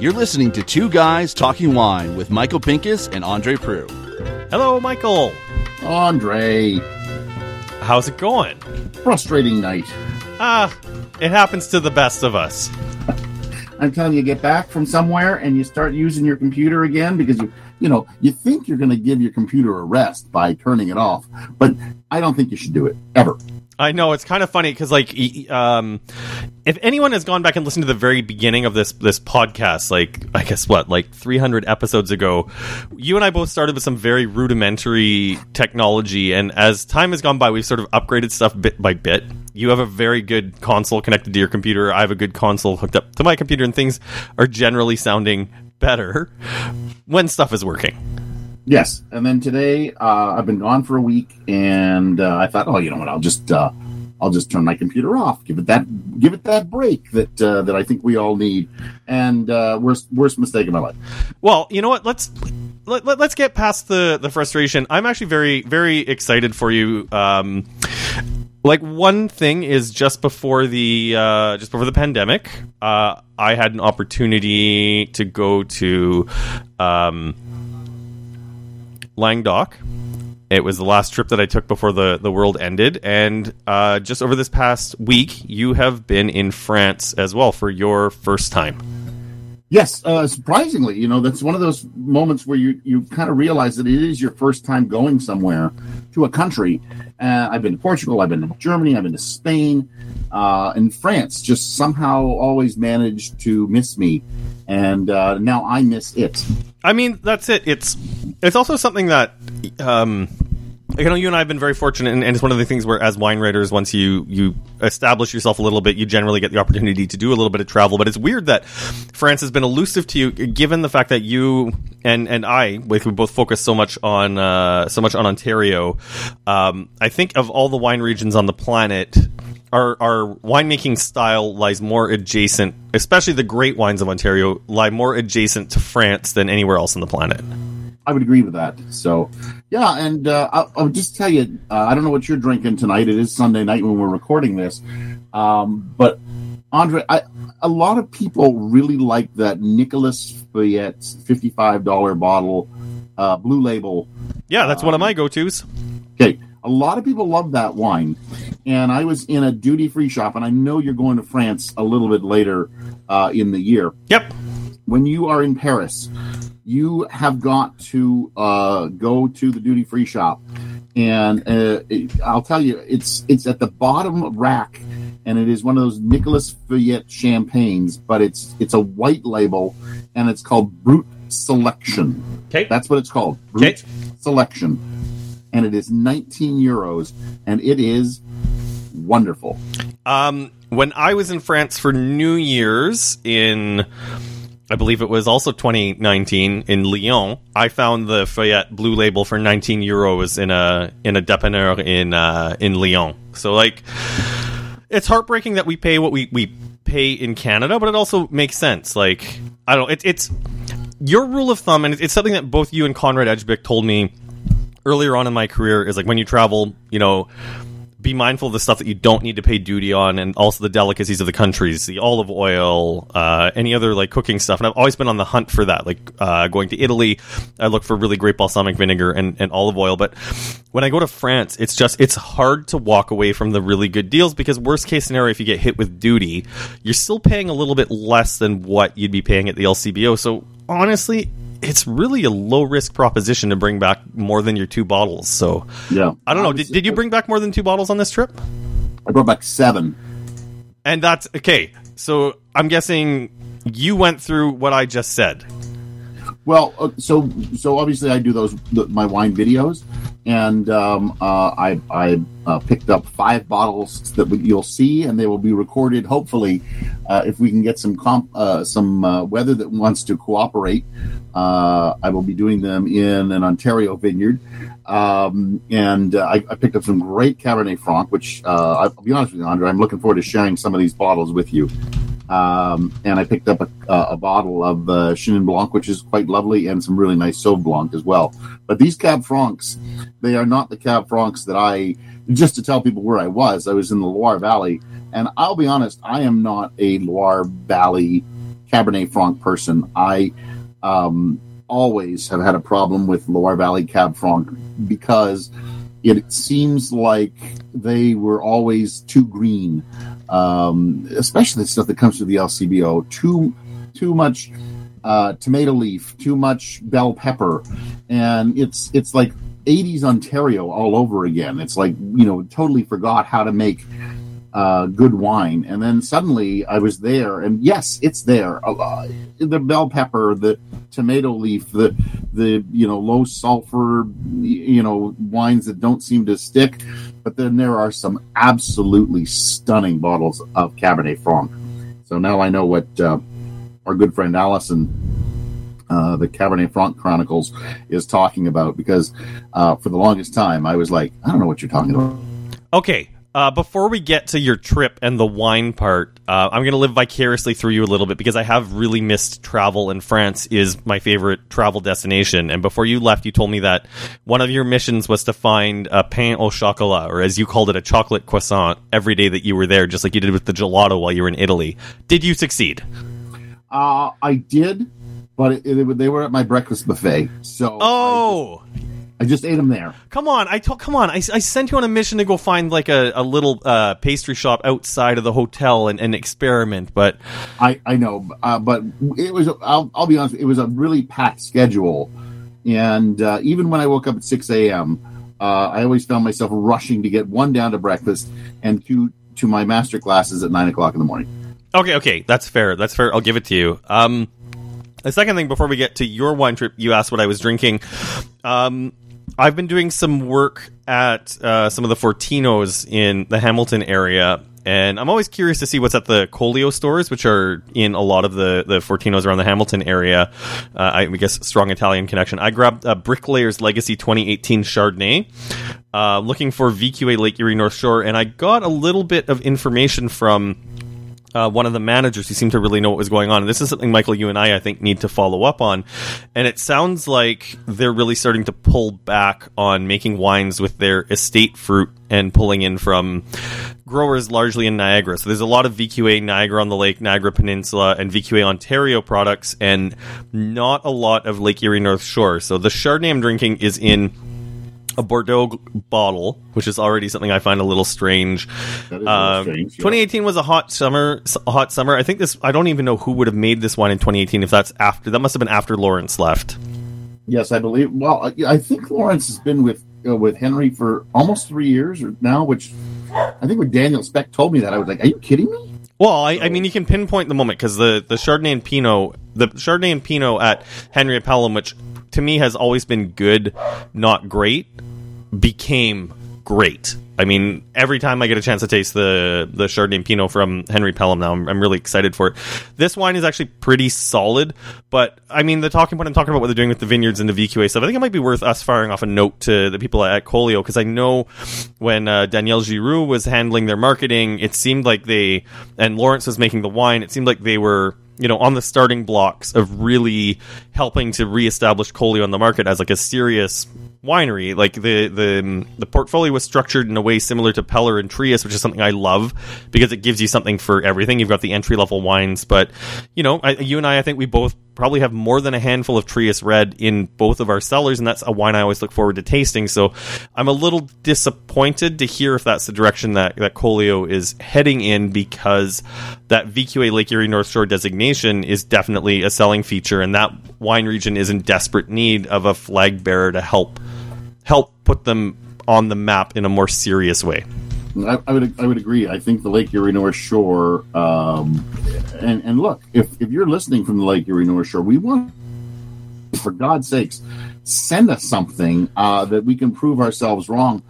You're listening to Two Guys Talking Wine with Michael Pinkus and Andre Proulx. Hello, Michael. Andre, How's it going? frustrating night. Ah, it happens to the best of us. I'm telling you, you get back from somewhere and you start using your computer again because you, you know, you think you're going to give your computer a rest by turning it off, but I don't think you should do it ever. I know it's kind of funny because, like, um, if anyone has gone back and listened to the very beginning of this this podcast, like, I guess what, like 300 episodes ago, you and I both started with some very rudimentary technology, and as time has gone by, we've sort of upgraded stuff bit by bit. You have a very good console connected to your computer. I have a good console hooked up to my computer, and things are generally sounding better when stuff is working. Yes, and then today uh, I've been gone for a week, and uh, I thought, oh, you know what? I'll just uh, I'll just turn my computer off. Give it that give it that break that uh, that I think we all need. And uh, worst worst mistake of my life. Well, you know what? Let's let, let, us get past the the frustration. I'm actually very very excited for you. Um, like one thing is just before the uh, just before the pandemic, uh, I had an opportunity to go to um, Languedoc. It was the last trip that I took before the, the world ended. And uh, just over this past week, you have been in France as well for your first time. Yes, uh, surprisingly, you know, that's one of those moments where you, you kind of realize that it is your first time going somewhere to a country. Uh, I've been to Portugal, I've been to Germany, I've been to Spain, uh, and France just somehow always managed to miss me. And uh, now I miss it. I mean, that's it. It's it's also something that um, you know you and I have been very fortunate, and, and it's one of the things where as wine writers, once you you establish yourself a little bit, you generally get the opportunity to do a little bit of travel. But it's weird that France has been elusive to you, given the fact that you and and I, we both focus so much on uh, so much on Ontario. Um, I think of all the wine regions on the planet our our winemaking style lies more adjacent, especially the great wines of Ontario lie more adjacent to France than anywhere else on the planet. I would agree with that. So, yeah, and uh, I'll, I'll just tell you, uh, I don't know what you're drinking tonight. It is Sunday night when we're recording this, um, but Andre, I, a lot of people really like that Nicolas Feuillatte fifty-five dollar bottle, uh, blue label. Yeah, that's one of my go tos. Okay, a lot of people love that wine, and I was in a duty-free shop, and I know you're going to France a little bit later uh, in the year. Yep. When you are in Paris, you have got to uh, go to the duty-free shop, and uh, it, I'll tell you, it's it's at the bottom rack, and it is one of those Nicolas Feuillatte champagnes, but it's it's a white label, and it's called Brut Selection. Okay. That's what it's called. Brut Okay. Selection. And it is 19 euros, and it is wonderful. Um, when I was in France for New Year's in, I believe it was also 2019 in Lyon, I found the Feuillatte Blue Label for 19 euros in a in a dépanneur in uh, in Lyon. So like, it's heartbreaking that we pay what we we pay in Canada, but it also makes sense. Like, I don't. It, it's your rule of thumb, and it's something that both you and Konrad Ejbich told me earlier on in my career is like when you travel, you know, be mindful of the stuff that you don't need to pay duty on, and also the delicacies of the countries, the olive oil, uh, any other like cooking stuff. And I've always been on the hunt for that. Like uh, going to Italy, I look for really great balsamic vinegar and, and olive oil. But when I go to France, it's just it's hard to walk away from the really good deals because worst case scenario, if you get hit with duty, you're still paying a little bit less than what you'd be paying at the LCBO. So honestly. It's really a low risk proposition to bring back more than your two bottles. So Yeah. I don't know. Did, did you bring back more than two bottles on this trip? I brought back seven. And that's okay. So I'm guessing you went through what I just said. Well, uh, so so obviously I do those the, my wine videos, and um, uh, I I uh, picked up five bottles that you'll see, and they will be recorded. Hopefully, uh, if we can get some comp, uh, some weather that wants to cooperate, I will be doing them in an Ontario vineyard. Um, and I, I picked up some great Cabernet Franc, which I'll be honest with you, Andre, I'm looking forward to sharing some of these bottles with you. Um, and I picked up a, a bottle of uh, Chenin Blanc, which is quite lovely, and some really nice Sauv Blanc as well. But these Cab Francs, they are not the Cab Francs that I. Just to tell people where I was, I was in the Loire Valley, and I'll be honest, I am not a Loire Valley Cabernet Franc person. I um, always have had a problem with Loire Valley Cab Franc because it seems like they were always too green, um, especially the stuff that comes to the LCBO. Too too much uh, tomato leaf, too much bell pepper, and it's it's like 80s Ontario all over again. It's like you know totally forgot how to make uh, good wine, and then suddenly I was there, and yes, it's there. Uh, the bell pepper, the tomato leaf, the the you know low sulfur, you know wines that don't seem to stick. But then there are some absolutely stunning bottles of Cabernet Franc. So now I know what uh, our good friend Allison, uh, the Cabernet Franc Chronicles, is talking about because uh, for the longest time I was like, I don't know what you're talking about. Okay, uh, before we get to your trip and the wine part, uh, I'm going to live vicariously through you a little bit because I have really missed travel, and France is my favorite travel destination. And before you left, you told me that one of your missions was to find a pain au chocolat, or as you called it, a chocolate croissant, every day that you were there, just like you did with the gelato while you were in Italy. Did you succeed? Uh, I did, but it, it, they were at my breakfast buffet. So oh. I just, I just ate them there. Come on, I told. Come on, I, I sent you on a mission to go find like a, a little uh, pastry shop outside of the hotel and, and experiment. But I I know, uh, but it was. I'll, I'll be honest. It was a really packed schedule, and uh, even when I woke up at six a.m., uh, I always found myself rushing to get one down to breakfast and two to my master classes at nine o'clock in the morning. Okay, okay, that's fair. That's fair. I'll give it to you. Um, the second thing before we get to your wine trip, you asked what I was drinking. Um, I've been doing some work at uh, some of the Fortinos in the Hamilton area, and I'm always curious to see what's at the Colio stores, which are in a lot of the, the Fortinos around the Hamilton area. Uh, I, guess strong Italian connection. I grabbed a Bricklayer's Legacy 2018 Chardonnay, uh, looking for VQA Lake Erie North Shore, and I got a little bit of information from uh, one of the managers who seemed to really know what was going on. And this is something, Michael, you and I, I think, need to follow up on. And it sounds like they're really starting to pull back on making wines with their estate fruit and pulling in from growers largely in Niagara. So there's a lot of VQA Niagara on the Lake, Niagara Peninsula, and VQA Ontario products, and not a lot of Lake Erie North Shore. So the Chardonnay I'm drinking is in a Bordeaux bottle, which is already something I find a little strange. Um, strange yeah. 2018 was a hot summer. A hot summer. I think this. I don't even know who would have made this wine in 2018. If that's after, that must have been after Lawrence left. Yes, I believe. Well, I think Lawrence has been with uh, with Henry for almost three years now. Which I think when Daniel Speck told me that, I was like, "Are you kidding me?" Well, I, I mean, you can pinpoint the moment because the the Chardonnay and Pinot, the Chardonnay and Pinot at Henry Pelham, which to me has always been good, not great, became great. I mean, every time I get a chance to taste the the Chardonnay Pinot from Henry Pelham now, I'm, I'm, really excited for it. This wine is actually pretty solid, but I mean, the talking point I'm talking about what they're doing with the vineyards and the VQA stuff, I think it might be worth us firing off a note to the people at Colio because I know when uh, Danielle Giroux was handling their marketing, it seemed like they and Lawrence was making the wine. It seemed like they were you know on the starting blocks of really helping to reestablish Colio on the market as like a serious winery. Like the the um, the portfolio was structured in a way similar to Peller and Trius, which is something I love because it gives you something for everything. You've got the entry level wines, but you know, I, you and I, I think we both probably have more than a handful of Trius Red in both of our cellars, and that's a wine I always look forward to tasting. So I'm a little disappointed to hear if that's the direction that that Colio is heading in because that VQA Lake Erie North Shore designation is definitely a selling feature, and that wine region is in desperate need of a flag bearer to help help put them on the map in a more serious way. I, I, would I would agree. I think the Lake Erie North Shore, um, and and look, if if you're listening from the Lake Erie North Shore, we want, for God's sakes, send us something uh, that we can prove ourselves wrong.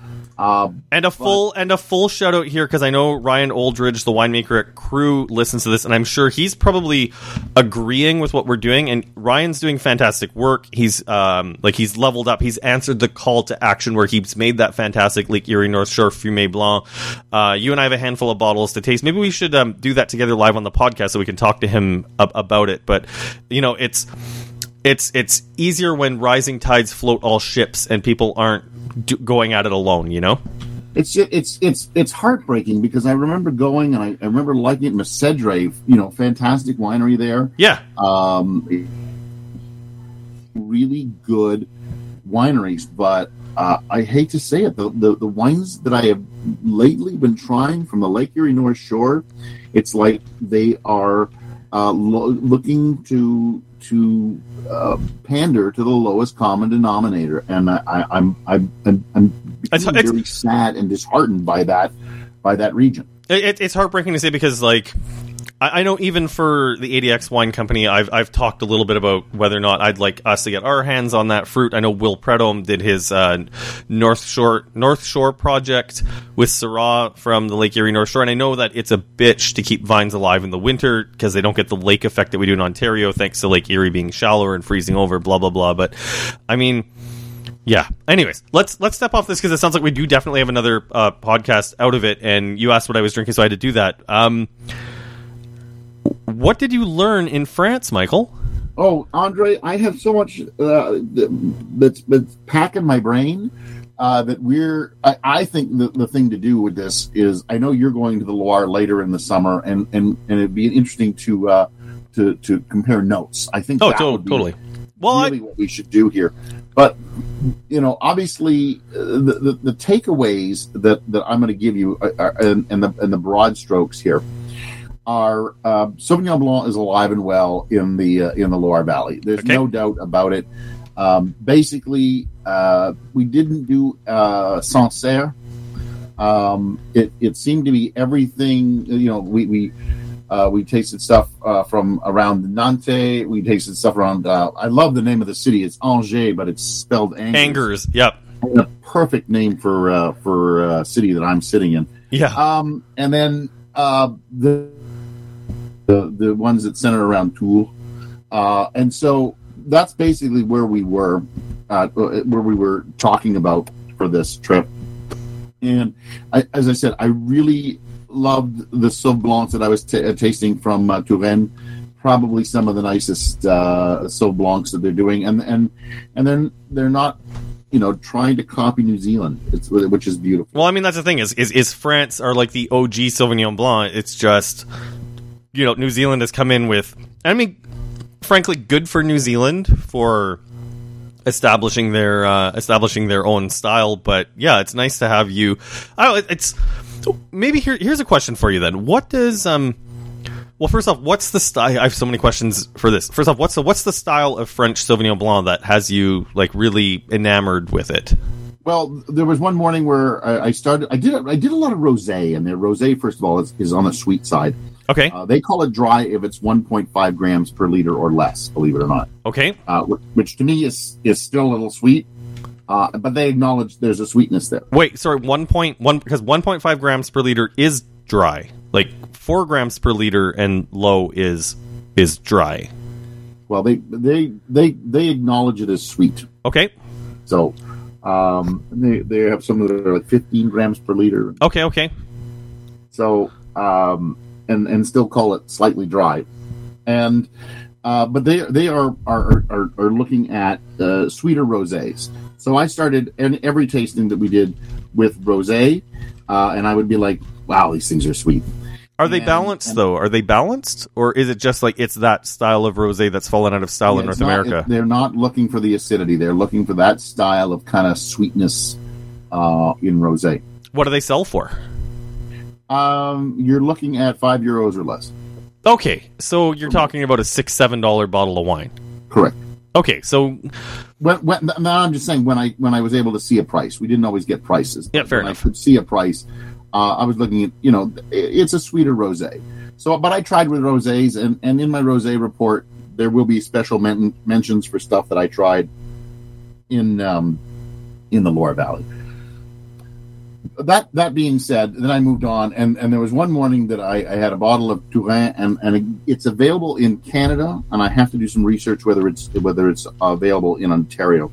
Uh, And a full and a full shout out here because I know Ryan Oldridge, the winemaker at Crew, listens to this, and I'm sure he's probably agreeing with what we're doing. And Ryan's doing fantastic work. He's um like he's leveled up. He's answered the call to action where he's made that fantastic Lake Erie North Shore Fumé Blanc. Uh, you and I have a handful of bottles to taste. Maybe we should um, do that together live on the podcast so we can talk to him ab- about it. But you know, it's it's it's easier when rising tides float all ships and people aren't do- going at it alone. You know. it's it's it's it's heartbreaking because I remember going and I, I remember liking it. Muscedere, you know, fantastic winery there. Yeah. um, really good wineries, but uh, I hate to say it, the, the the wines that I have lately been trying from the Lake Erie North Shore, it's like they are uh, lo- looking to to uh, pander to the lowest common denominator, and I, I, I'm I'm I'm, I'm It's- becoming it's- very sad and disheartened by that by that region. It, it, it's heartbreaking to say because, like, I, I know even for the ADX Wine Company, I've I've talked a little bit about whether or not I'd like us to get our hands on that fruit. I know Will Predhomme did his uh, North Shore North Shore project with Syrah from the Lake Erie North Shore, and I know that it's a bitch to keep vines alive in the winter because they don't get the lake effect that we do in Ontario, thanks to Lake Erie being shallower and freezing over. Blah blah blah. But I mean. Yeah. Anyways, let's let's step off this because it sounds like we do definitely have another uh, podcast out of it. And you asked what I was drinking, so I had to do that. Um, what did you learn in France, Michael? Oh, Andre, I have so much uh, that's that's packing my brain uh, that we're. I, I think the, the thing to do with this is I know you're going to the Loire later in the summer, and and, and it'd be interesting to uh, to to compare notes. I think. Oh, that to- totally. Well, really what we should do here. But you know, obviously, uh, the, the the takeaways that that I'm going to give you are, are, and, and the and the broad strokes here are uh, Sauvignon Blanc is alive and well in the uh, in the Loire Valley. There's Okay. no doubt about it. Um, basically, uh, we didn't do uh, Sancerre. Um, it it seemed to be everything. You know, we we uh, we tasted stuff uh, from around Nantes. We tasted stuff around. Uh, I love the name of the city. It's Angers, but it's spelled Angers. Angers. Yep. A perfect name for uh, for a city that I'm sitting in. Yeah. Um, and then uh, the the the ones that center around Tours, uh, and so that's basically where we were, uh, where we were talking about for this trip. And I, as I said, I really loved the Sauv Blancs that I was t- tasting from uh, Touraine. Probably some of the nicest uh, Sauv Blancs that they're doing, and and and then they're not, you know, trying to copy New Zealand, it's, which is beautiful. Well, I mean, that's the thing is is is France are like the OG Sauvignon Blanc. It's just you know New Zealand has come in with. I mean, frankly, good for New Zealand for establishing their uh, establishing their own style. But yeah, it's nice to have you. I don't, it's maybe here. Here's a question for you then. What does um. Well, first off, what's the style? I have so many questions for this. First off, what's the what's the style of French Sauvignon Blanc that has you like really enamored with it? Well, there was one morning where I, I started. I did. I did a lot of rosé, and the rosé, first of all, is, is on the sweet side. Okay, Uh, they call it dry if it's 1.5 grams per liter or less. Believe it or not, okay, uh, wh- which to me is is still a little sweet. Uh, but they acknowledge there's a sweetness there. Wait, sorry, one point one because one point five grams per liter is dry. Like four grams per liter and low is is dry. Well, they they they they acknowledge it as sweet. Okay, So um, they they have some that are like 15 grams per liter. okay, okay. so um, and and still call it slightly dry, and uh, but they they are are are, are looking at uh, sweeter rosés. So I started and every tasting that we did with rosé, uh, and I would be like, wow, these things are sweet. Are they And- balanced and- though? Are they balanced, or is it just like it's that style of rosé that's fallen out of style in North not- America? it- they're not looking for the acidity; they're looking for that style of kind of sweetness uh, in rosé. what do they sell for? Um, you're looking at five euros or less. Okay, so you're talking about a six seven dollar bottle of wine. Correct. Okay, so When, when, now I'm just saying when I when I was able to see a price, we didn't always get prices. Yeah, fair when enough. I could see a price. Uh, I was looking at you know it's a sweeter rosé. So, but I tried with rosés, and and in my rosé report there will be special men- mentions for stuff that I tried in um, in the Loire Valley. That that being said, then I moved on, and, and there was one morning that I, I had a bottle of Touraine, and, and it's available in Canada, and I have to do some research whether it's whether it's available in Ontario,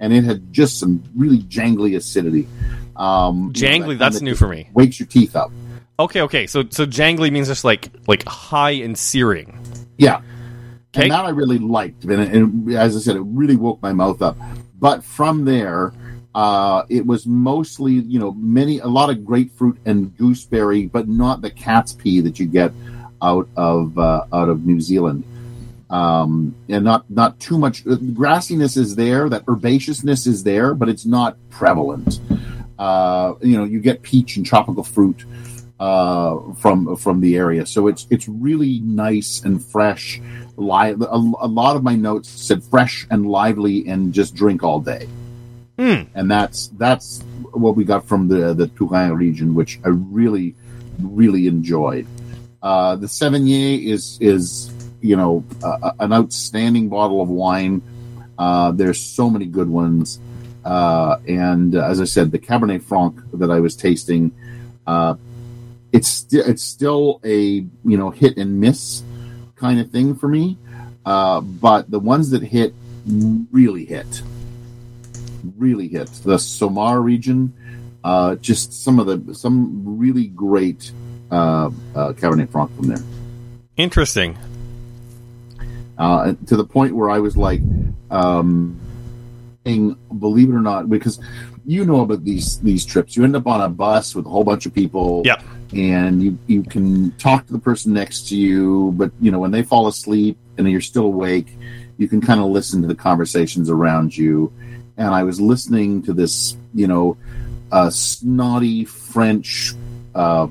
and it had just some really jangly acidity. Um, you know, Jangly, that that's new for me. Wakes your teeth up. Okay, okay. So so jangly means just like like high and searing. Yeah. Okay. And that I really liked. And, and as I said, it really woke my mouth up. But from there, uh, it was mostly, you know, many, a lot of grapefruit and gooseberry, but not the cat's pee that you get out of, uh, out of New Zealand. Um, and not, not too much grassiness is there, that herbaceousness is there, but it's not prevalent. Uh, you know, you get peach and tropical fruit, uh, from from the area. So it's it's really nice and fresh. Li- a, a lot of my notes said fresh and lively and just drink all day. Hmm. And that's that's what we got from the the Touraine region, which I really really enjoyed. Uh, the Cheverny is is you know uh, an outstanding bottle of wine. Uh, there's so many good ones, uh, and uh, as I said, the Cabernet Franc that I was tasting, uh, it's still it's still a you know hit and miss kind of thing for me. But the ones that hit really hit, really hit. The Saumur region, uh, just some of the some really great uh, uh, Cabernet Franc from there. Interesting. uh, to the point where I was like, um, believe it or not, because you know about these these trips. You end up on a bus with a whole bunch of people. Yep. And you you can talk to the person next to you, but you know when they fall asleep and you're still awake, you can kind of listen to the conversations around you. And I was listening to this, you know, uh, snotty French. Uh,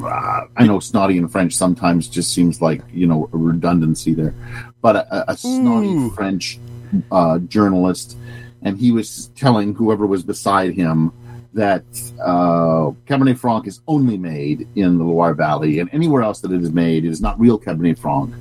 uh, I know snotty in French sometimes just seems like you know a redundancy there, but a, a snotty Ooh. French uh, journalist, and he was telling whoever was beside him that uh, Cabernet Franc is only made in the Loire Valley, and anywhere else that it is made, it is not real Cabernet Franc,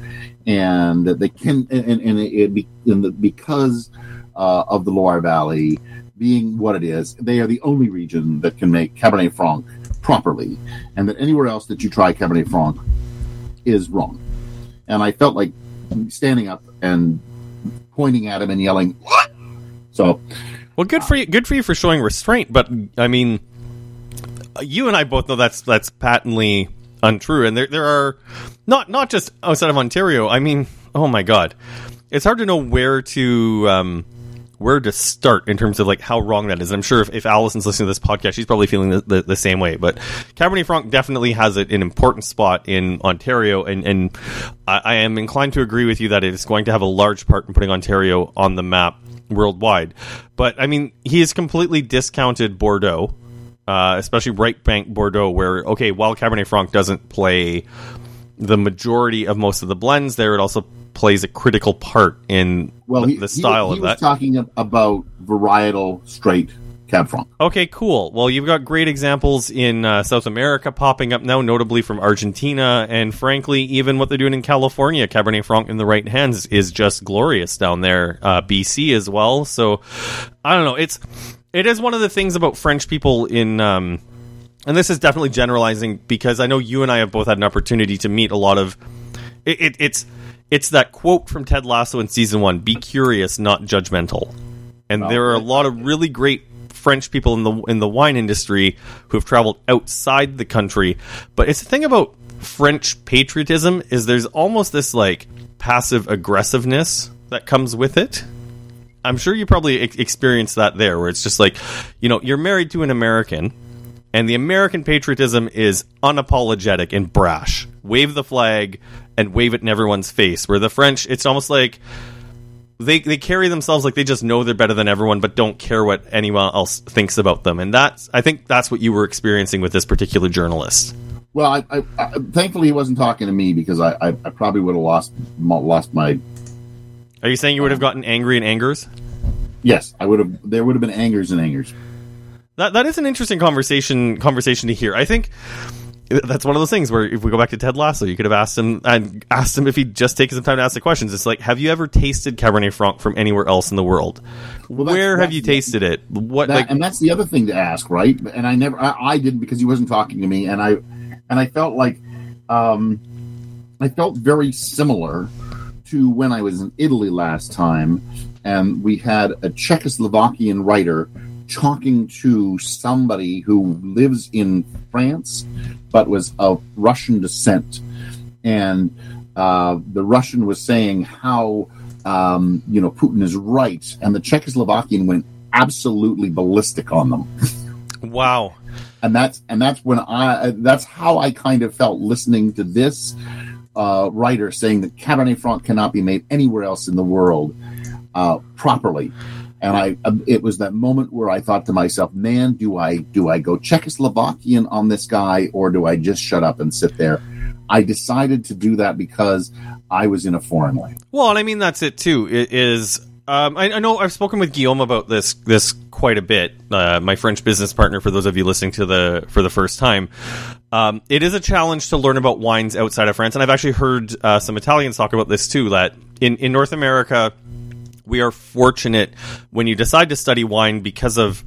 and that they can and and it, it in the, because uh, of the Loire Valley being what it is, they are the only region that can make Cabernet Franc properly, and that anywhere else that you try Cabernet Franc is wrong. And I felt like standing up and pointing at him and yelling, "What?" So Well, good for you. Good for you for showing restraint. But I mean, you and I both know that's that's patently untrue. And there there are not not just outside of Ontario. I mean, oh my god, it's hard to know where to. Um, where to start in terms of like how wrong that is. And I'm sure if, if Allison's listening to this podcast, she's probably feeling the, the, the same way. But Cabernet Franc definitely has an important spot in Ontario, and and I, I am inclined to agree with you that it is going to have a large part in putting Ontario on the map worldwide. But I mean, he has completely discounted Bordeaux, uh, especially right bank Bordeaux, where okay, while Cabernet Franc doesn't play the majority of most of the blends there, it also plays a critical part in well, the, he, the style he, he of was that. talking about varietal straight Cab Franc. Okay, cool. Well, you've got great examples in uh, South America popping up now, notably from Argentina, and frankly, even what they're doing in California. Cabernet Franc in the right hands is just glorious down there. Uh, BC as well. So, I don't know. It's it is one of the things about French people in. Um, and this is definitely generalizing because I know you and I have both had an opportunity to meet a lot of. It, it, it's it's that quote from Ted Lasso in season one: "Be curious, not judgmental." And there are a lot of really great French people in the in the wine industry who have traveled outside the country. But it's the thing about French patriotism is there's almost this like passive aggressiveness that comes with it. I'm sure you probably ex- experienced that there, where it's just like, you know, you're married to an American, and the American patriotism is unapologetic and brash. Wave the flag and wave it in everyone's face. Where the French, it's almost like they they carry themselves like they just know they're better than everyone, but don't care what anyone else thinks about them. And that's I think that's what you were experiencing with this particular journalist. Well, I, I, I, thankfully he wasn't talking to me because I, I, I probably would have lost lost my. Are you saying you would have gotten angry and angers? Yes, I would have. There would have been angers and angers. That that is an interesting conversation conversation to hear. I think that's one of those things where if we go back to Ted Lasso, you could have asked him and asked him if he'd just taken some time to ask the questions. It's like, have you ever tasted Cabernet Franc from anywhere else in the world? Well, that's- Where have you tasted it? What That, like and that's the other thing to ask, right? And I never, I, I didn't because he wasn't talking to me, and I, and I felt like, um, I felt very similar to when I was in Italy last time, and we had a Czechoslovakian writer talking to somebody who lives in France but was of Russian descent, and uh, the Russian was saying how um, you know Putin is right, and the Czechoslovakian went absolutely ballistic on them, wow. and that's and that's when I that's how I kind of felt listening to this uh, writer saying that Cabernet Franc cannot be made anywhere else in the world uh, properly. And I, um, it was that moment where I thought to myself, "Man, do I do I go Czechoslovakian on this guy, or do I just shut up and sit there?" I decided to do that because I was in a foreign land. Well, and I mean that's it too. It is. Um, I, I know I've spoken with Guillaume about this this quite a bit. Uh, my French business partner. For those of you listening to the for the first time, um, it is a challenge to learn about wines outside of France, and I've actually heard uh, some Italians talk about this too. That in in North America, we are fortunate when you decide to study wine because of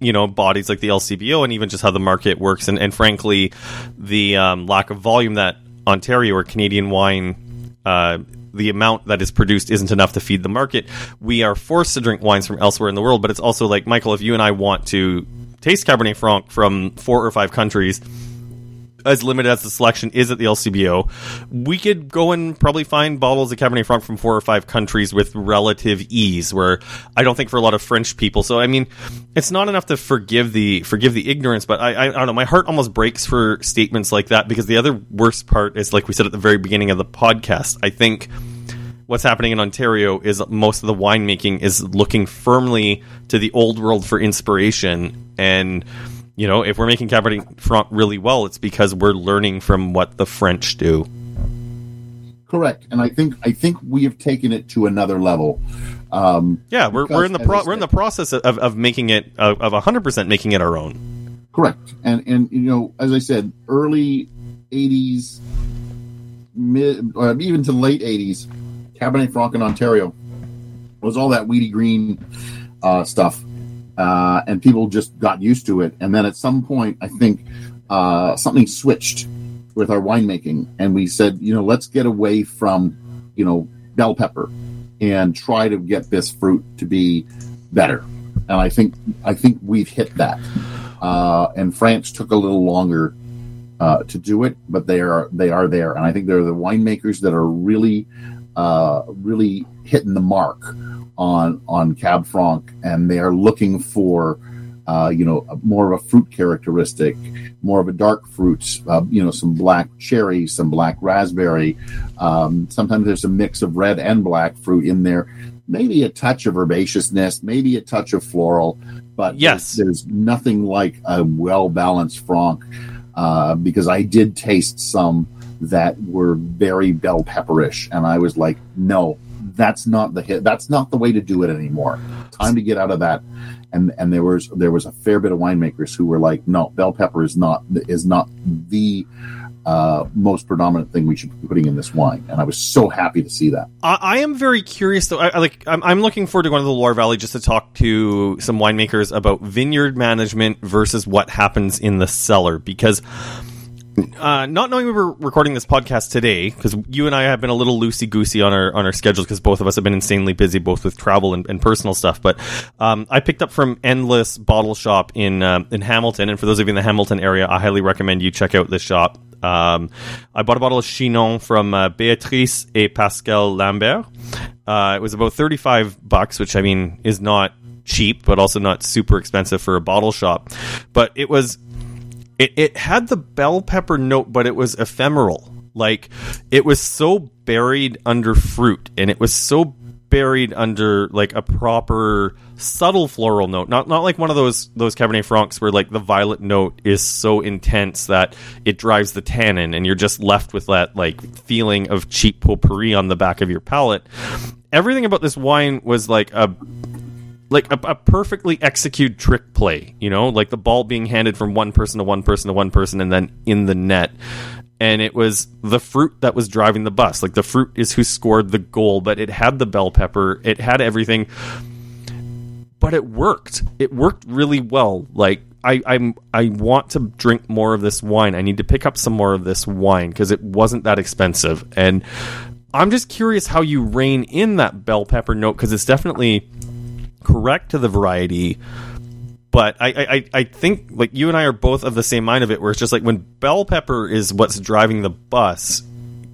you know bodies like the LCBO and even just how the market works and, and frankly the um, lack of volume that Ontario or Canadian wine uh, the amount that is produced isn't enough to feed the market. We are forced to drink wines from elsewhere in the world but it's also like Michael if you and I want to taste Cabernet Franc from four or five countries as limited as the selection is at the LCBO, we could go and probably find bottles of Cabernet Franc from four or five countries with relative ease. Where I don't think for a lot of French people. So I mean, it's not enough to forgive the forgive the ignorance, but I, I, I don't know. My heart almost breaks for statements like that because the other worst part is like we said at the very beginning of the podcast. I think what's happening in Ontario is most of the winemaking is looking firmly to the old world for inspiration and you know, if we're making Cabernet Franc really well, it's because we're learning from what the French do. Correct, and I think I think we have taken it to another level. Um, Yeah, we're, we're in the pro- I we're in the process of, of making it of hundred percent making it our own. Correct, and and you know, as I said, early '80s, mid or even to late '80s, Cabernet Franc in Ontario was all that weedy green uh, stuff, uh, and people just got used to it. And then at some point, I think uh, something switched with our winemaking, and we said, you know, let's get away from you know bell pepper and try to get this fruit to be better. And I think I think we've hit that uh, and France took a little longer uh, to do it, but they are they are there, and I think they're the winemakers that are really uh, really hitting the mark on on Cab Franc, and they are looking for uh, you know more of a fruit characteristic, more of a dark fruits, uh, you know some black cherry, some black raspberry. Um, sometimes there's a mix of red and black fruit in there. Maybe a touch of herbaceousness, maybe a touch of floral, but Yes. there's, there's nothing like a well balanced Franc uh, because I did taste some that were very bell pepperish, and I was like, no, that's not the hit. That's not the way to do it anymore. Time to get out of that. And and there was there was a fair bit of winemakers who were like, no, bell pepper is not is not the uh, most predominant thing we should be putting in this wine. And I was so happy to see that. I, I am very curious though. I, I like I'm, I'm looking forward to going to the Loire Valley just to talk to some winemakers about vineyard management versus what happens in the cellar because. Uh, not knowing we were recording this podcast today, because you and I have been a little loosey goosey on our on our schedules, because both of us have been insanely busy, both with travel and, and personal stuff. But um, I picked up from Endless Bottle Shop in um, in Hamilton, and for those of you in the Hamilton area, I highly recommend you check out this shop. Um, I bought a bottle of Chinon from uh, Beatrice et Pascal Lambert. Uh, it was about thirty five bucks, which I mean is not cheap, but also not super expensive for a bottle shop. But it was it, it had the bell pepper note, but it was ephemeral. Like it was so buried under fruit, and it was so buried under like a proper subtle floral note. Not not like one of those those Cabernet Francs where like the violet note is so intense that it drives the tannin, and you're just left with that like feeling of cheap potpourri on the back of your palate. Everything about this wine was like a like a, a perfectly executed trick play. You know, like the ball being handed from one person to one person to one person, and then in the net. And it was the fruit that was driving the bus. Like the fruit is who scored the goal, but it had the bell pepper. It had everything but it worked. It worked really well. Like I, I'm, I want to drink more of this wine. I need to pick up some more of this wine because it wasn't that expensive. And I'm just curious how you rein in that bell pepper note because it's definitely correct to the variety. But I, I, I think like you and I are both of the same mind of it, where it's just like when bell pepper is what's driving the bus,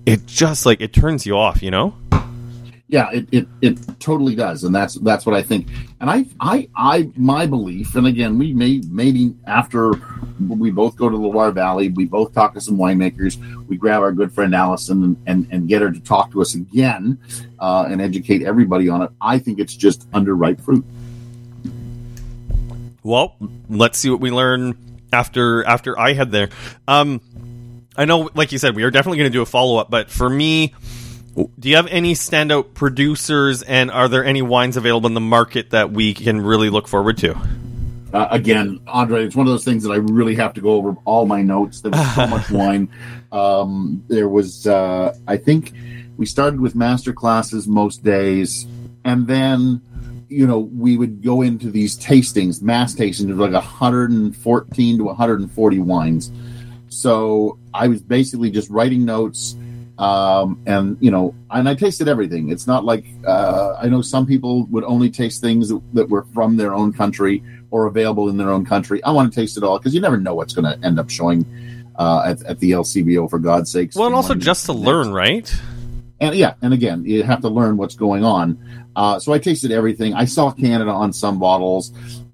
it just like it turns you off, you know yeah, it, it, it totally does, and that's that's what I think. And I I I my belief, and again, we may maybe after we both go to the Loire Valley, we both talk to some winemakers, we grab our good friend Allison and and, and get her to talk to us again uh, and educate everybody on it. I think it's just underripe fruit. Well, let's see what we learn after after I head there. Um, I know, like you said, we are definitely going to do a follow up, but for me do you have any standout producers, and are there any wines available in the market that we can really look forward to? Uh, again, Andre, it's one of those things that I really have to go over all my notes. There was so much wine. Um, there was, uh, I think, we started with master classes most days, and then you know we would go into these tastings, mass tastings of like 114 to 140 wines. So I was basically just writing notes um, and you know, and I tasted everything. It's not like uh, I know some people would only taste things that, that, were from their own country or available in their own country. I want to taste it all because you never know what's going to end up showing uh, at, at, the LCBO for God's sakes. Well, and also just to next. learn, right? And yeah, and again, you have to learn what's going on. Uh, so I tasted everything. I saw Canada on some bottles,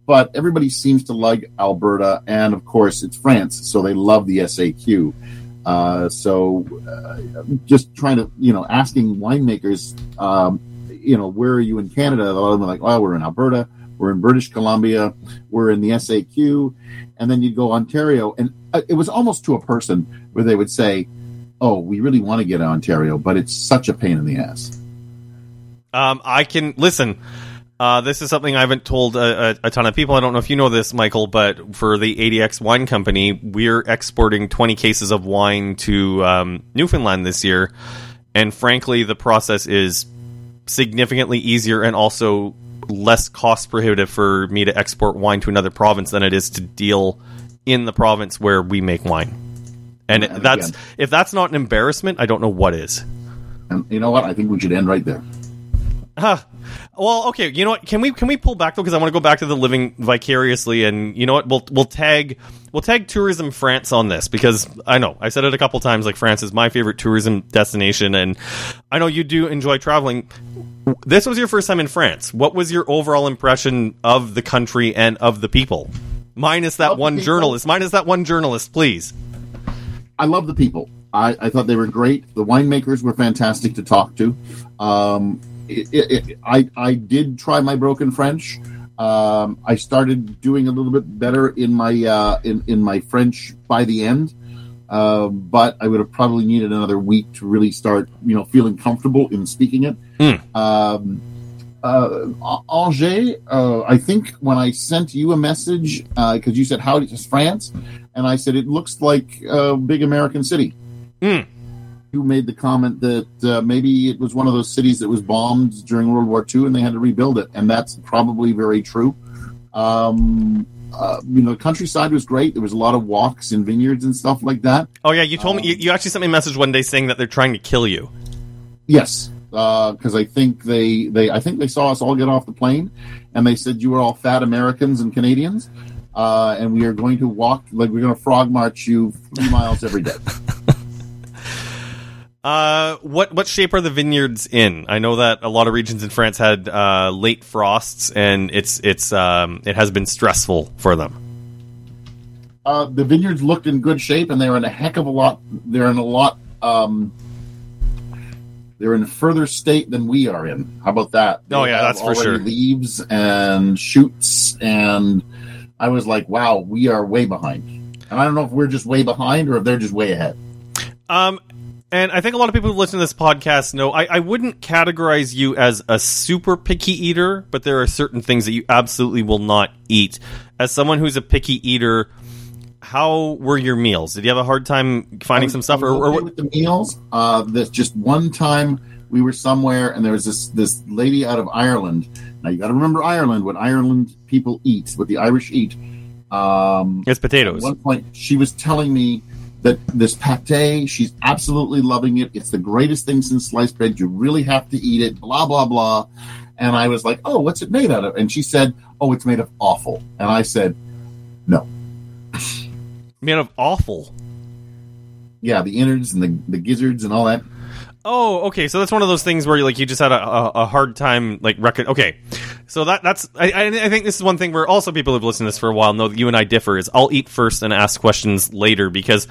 but everybody seems to like Alberta, and of course, it's France, so they love the SAQ. Uh, so uh, just trying to, you know, asking winemakers, um, you know, where are you in Canada? A lot of them are like, oh, we're in Alberta, we're in British Columbia, we're in the SAQ. And then you go Ontario. And uh, it was almost to a person where they would say, oh, we really want to get Ontario, but it's such a pain in the ass. Um, I can listen. Uh, this is something I haven't told a, a, a, ton of people. I don't know if you know this, Michael, but for the ADX Wine Company, we're exporting 20 cases of wine to um, Newfoundland this year. And frankly, the process is significantly easier and also less cost prohibitive for me to export wine to another province than it is to deal in the province where we make wine. And, and that's again, if that's not an embarrassment, I don't know what is. And you know what? I think we should end right there. Huh. Well, okay. You know what? Can we can we pull back though? Because I want to go back to the living vicariously, and you know what? We'll we'll tag we'll tag tourism France on this because I know I said it a couple times. Like France is my favorite tourism destination, and I know you do enjoy traveling. This was your first time in France. What was your overall impression of the country and of the people? Minus that one journalist. Minus that one journalist, please. I love the people. I, I, thought they were great. The winemakers were fantastic to talk to. Um, it, it, I I did try my broken French. Um, I started doing a little bit better in my uh, in in my French by the end, uh, but I would have probably needed another week to really start, you know, feeling comfortable in speaking it. Mm. Um, uh, Angers, uh, I think when I sent you a message because uh, you said how is France, and I said it looks like a big American city. Mm you made the comment that uh, maybe it was one of those cities that was bombed during World War II and they had to rebuild it, and that's probably very true. Um, uh, you know, the countryside was great. There was a lot of walks and vineyards and stuff like that. Oh yeah, you told um, me you, you, actually sent me a message one day saying that they're trying to kill you. Yes, because uh, I think they they I think they saw us all get off the plane, and they said you were all fat Americans and Canadians, uh, and we are going to walk like we're going to frog march you three miles every day. Uh, what what shape are the vineyards in? I know that a lot of regions in France had uh, late frosts, and it's it's um, it has been stressful for them. Uh, the vineyards looked in good shape, and they're in a heck of a lot. They're in a lot. Um, they're in a further state than we are in. How about that? They oh yeah, that's for sure. Leaves and shoots, and I was like, wow, we are way behind. And I don't know if we're just way behind or if they're just way ahead. Um, And I think a lot of people who listen to this podcast know I, I wouldn't categorize you as a super picky eater, but there are certain things that you absolutely will not eat. As someone who's a picky eater, how were your meals? Did you have a hard time finding was- some stuff, or, or okay with the meals? Uh, there's just one time we were somewhere and there was this this lady out of Ireland. Now you got to remember Ireland. What Ireland people eat, what the Irish eat. Um, It's At potatoes. one point, she was telling me that this pate, she's absolutely loving it. It's the greatest thing since sliced bread. You really have to eat it. Blah blah blah. And I was like, "Oh, what's it made out of?" And she said, "Oh, it's made of offal." And I said, "No, Made of awful. yeah, the innards and the the gizzards and all that." Oh, okay. So that's one of those things where like you just had a, a, a hard time like record. Okay, so that that's I, I think this is one thing where also people who've listened to this for a while know that you and I differ. Is I'll eat first and ask questions later because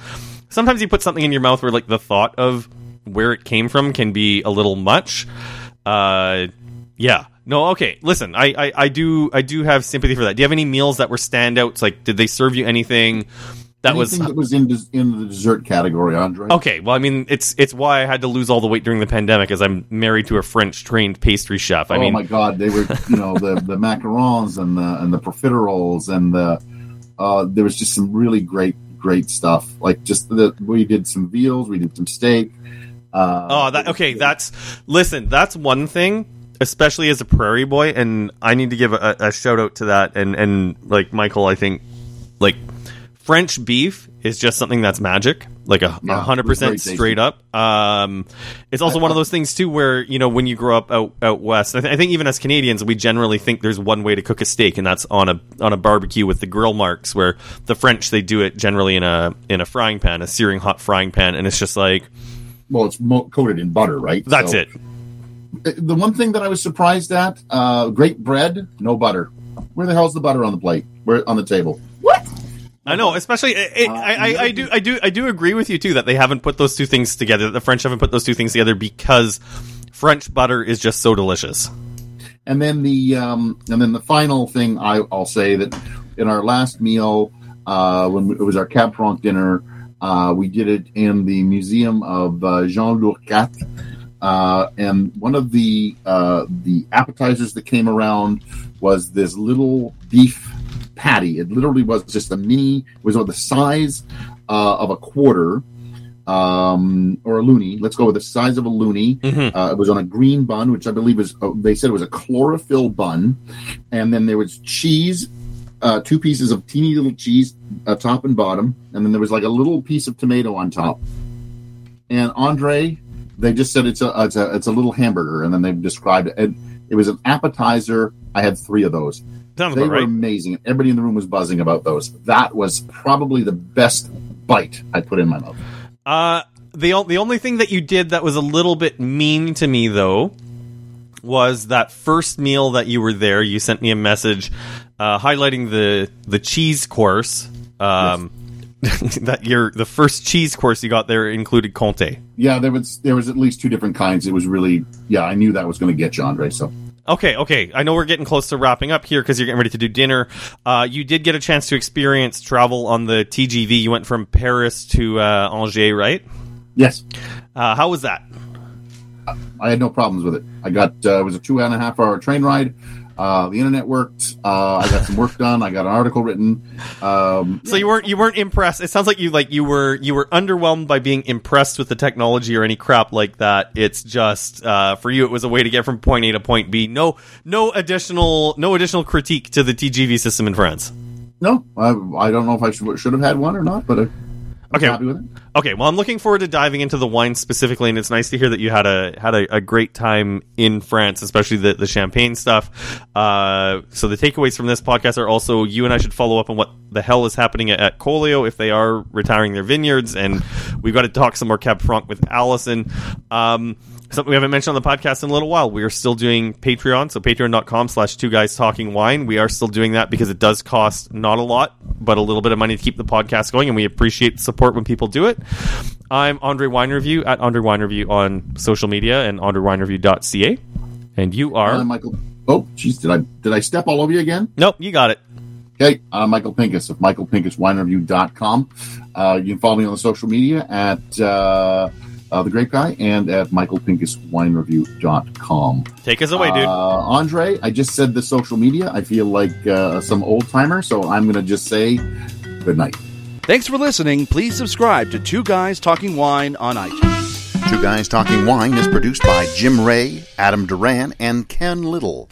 sometimes you put something in your mouth where like the thought of where it came from can be a little much. Uh, yeah. No, okay. Listen, I, I, I do I do have sympathy for that. Do you have any meals that were standouts? Like, did they serve you anything that was that was in in the dessert category, Andre. Okay, well, I mean, it's it's why I had to lose all the weight during the pandemic, as I'm married to a French trained pastry chef. I oh mean, my God, they were you know the the macarons and the and the profiteroles and the uh, there was just some really great great stuff. Like just the we did some veals, we did some steak. Uh, oh, that okay. That's listen. That's one thing, especially as a prairie boy, and I need to give a, a shout out to that. And and like Michael, I think like French beef is just something that's magic, like a hundred very percent straight up. Um, it's also one of those things too, where you know when you grow up out out west, I, th- I think even as Canadians, we generally think there's one way to cook a steak, and that's on a on a barbecue with the grill marks. Where the French they do it generally in a in a frying pan, a searing hot frying pan, and it's just like well, it's mo- coated in butter, right? that's So- it. The one thing that I was surprised at: uh, great bread, no butter. Where the hell's the butter on the plate? Where on the table? I know, especially it, it, Uh, I, I, I do I do I do agree with you too that they haven't put those two things together. That the French haven't put those two things together because French butter is just so delicious. And then the um, and then the final thing I, I'll say that in our last meal, uh, when we, it was our Cab Franc dinner, uh, we did it in the Museum of uh, Jean Lurçat. Uh, and one of the uh, the appetizers that came around was this little beef patty. It literally was just a mini. It was on the size uh, of a quarter um, or a loonie. Let's go with the size of a loonie. Mhm. Uh, it was on a green bun, which I believe was Uh, they said it was a chlorophyll bun, and then there was cheese, uh, two pieces of teeny little cheese, uh, top and bottom, and then there was like a little piece of tomato on top. And Andre, they just said it's a it's a it's a little hamburger, and then they described it. And it was an appetizer. I had three of those. Sounds They were right. amazing. Everybody in the room was buzzing about those. That was probably the best bite I put in my mouth. Uh, the the only thing that you did that was a little bit mean to me though was that first meal that you were there. You sent me a message uh, highlighting the the cheese course. Um, that your the first cheese course you got there included Comté. Yeah, there was there was at least two different kinds. It was really yeah. I knew that was going to get you, Andre. So Okay, okay. I know we're getting close to wrapping up here because you're getting ready to do dinner. Uh, you did get a chance to experience travel on the TGV. You went from Paris to uh, Angers, right? yes, Uh, how was that? I had no problems with it. I got uh, it was a two and a half hour train ride. Uh, the internet worked. Uh, I got some work done. I got an article written. Um, So you weren't you weren't impressed. It sounds like you like you were you were underwhelmed by being impressed with the technology or any crap like that. It's just uh, for you, it was a way to get from point A to point B. No no additional no additional critique to the TGV system in France. no, I, I don't know if I should, should have had one or not, but I'm Okay. happy with it. Okay, well, I'm looking forward to diving into the wine specifically, and it's nice to hear that you had a had a, a great time in France, especially the the champagne stuff. Uh, so the takeaways from this podcast are also you and I should follow up on what the hell is happening at, at Colio if they are retiring their vineyards, and we've got to talk some more Cab Franc with Allison. Um, something we haven't mentioned on the podcast in a little while. We are still doing Patreon, so patreon.com slash two guys talking wine. We are still doing that because it does cost not a lot, but a little bit of money to keep the podcast going, and we appreciate support when people do it. I'm Andre Wine Review at Andre Wine Review on social media and andrewinereview.ca. And you are. Uh, Michael. Oh, jeez, did I did I step all over you again? nope, you got it. Okay, I'm Michael Pinkus of michaelpinkuswinereview.com. Uh, you can follow me on the social media at uh, uh, the Grape Guy, and at michaelpinkuswinereview.com. Take us away, dude. Uh, Andre, I just said the social media. I feel like uh, some old timer, so I'm going to just say good night. Thanks for listening. Please subscribe to Two Guys Talking Wine on iTunes. Two Guys Talking Wine is produced by Jim Ray, Adam Duran, and Ken Little.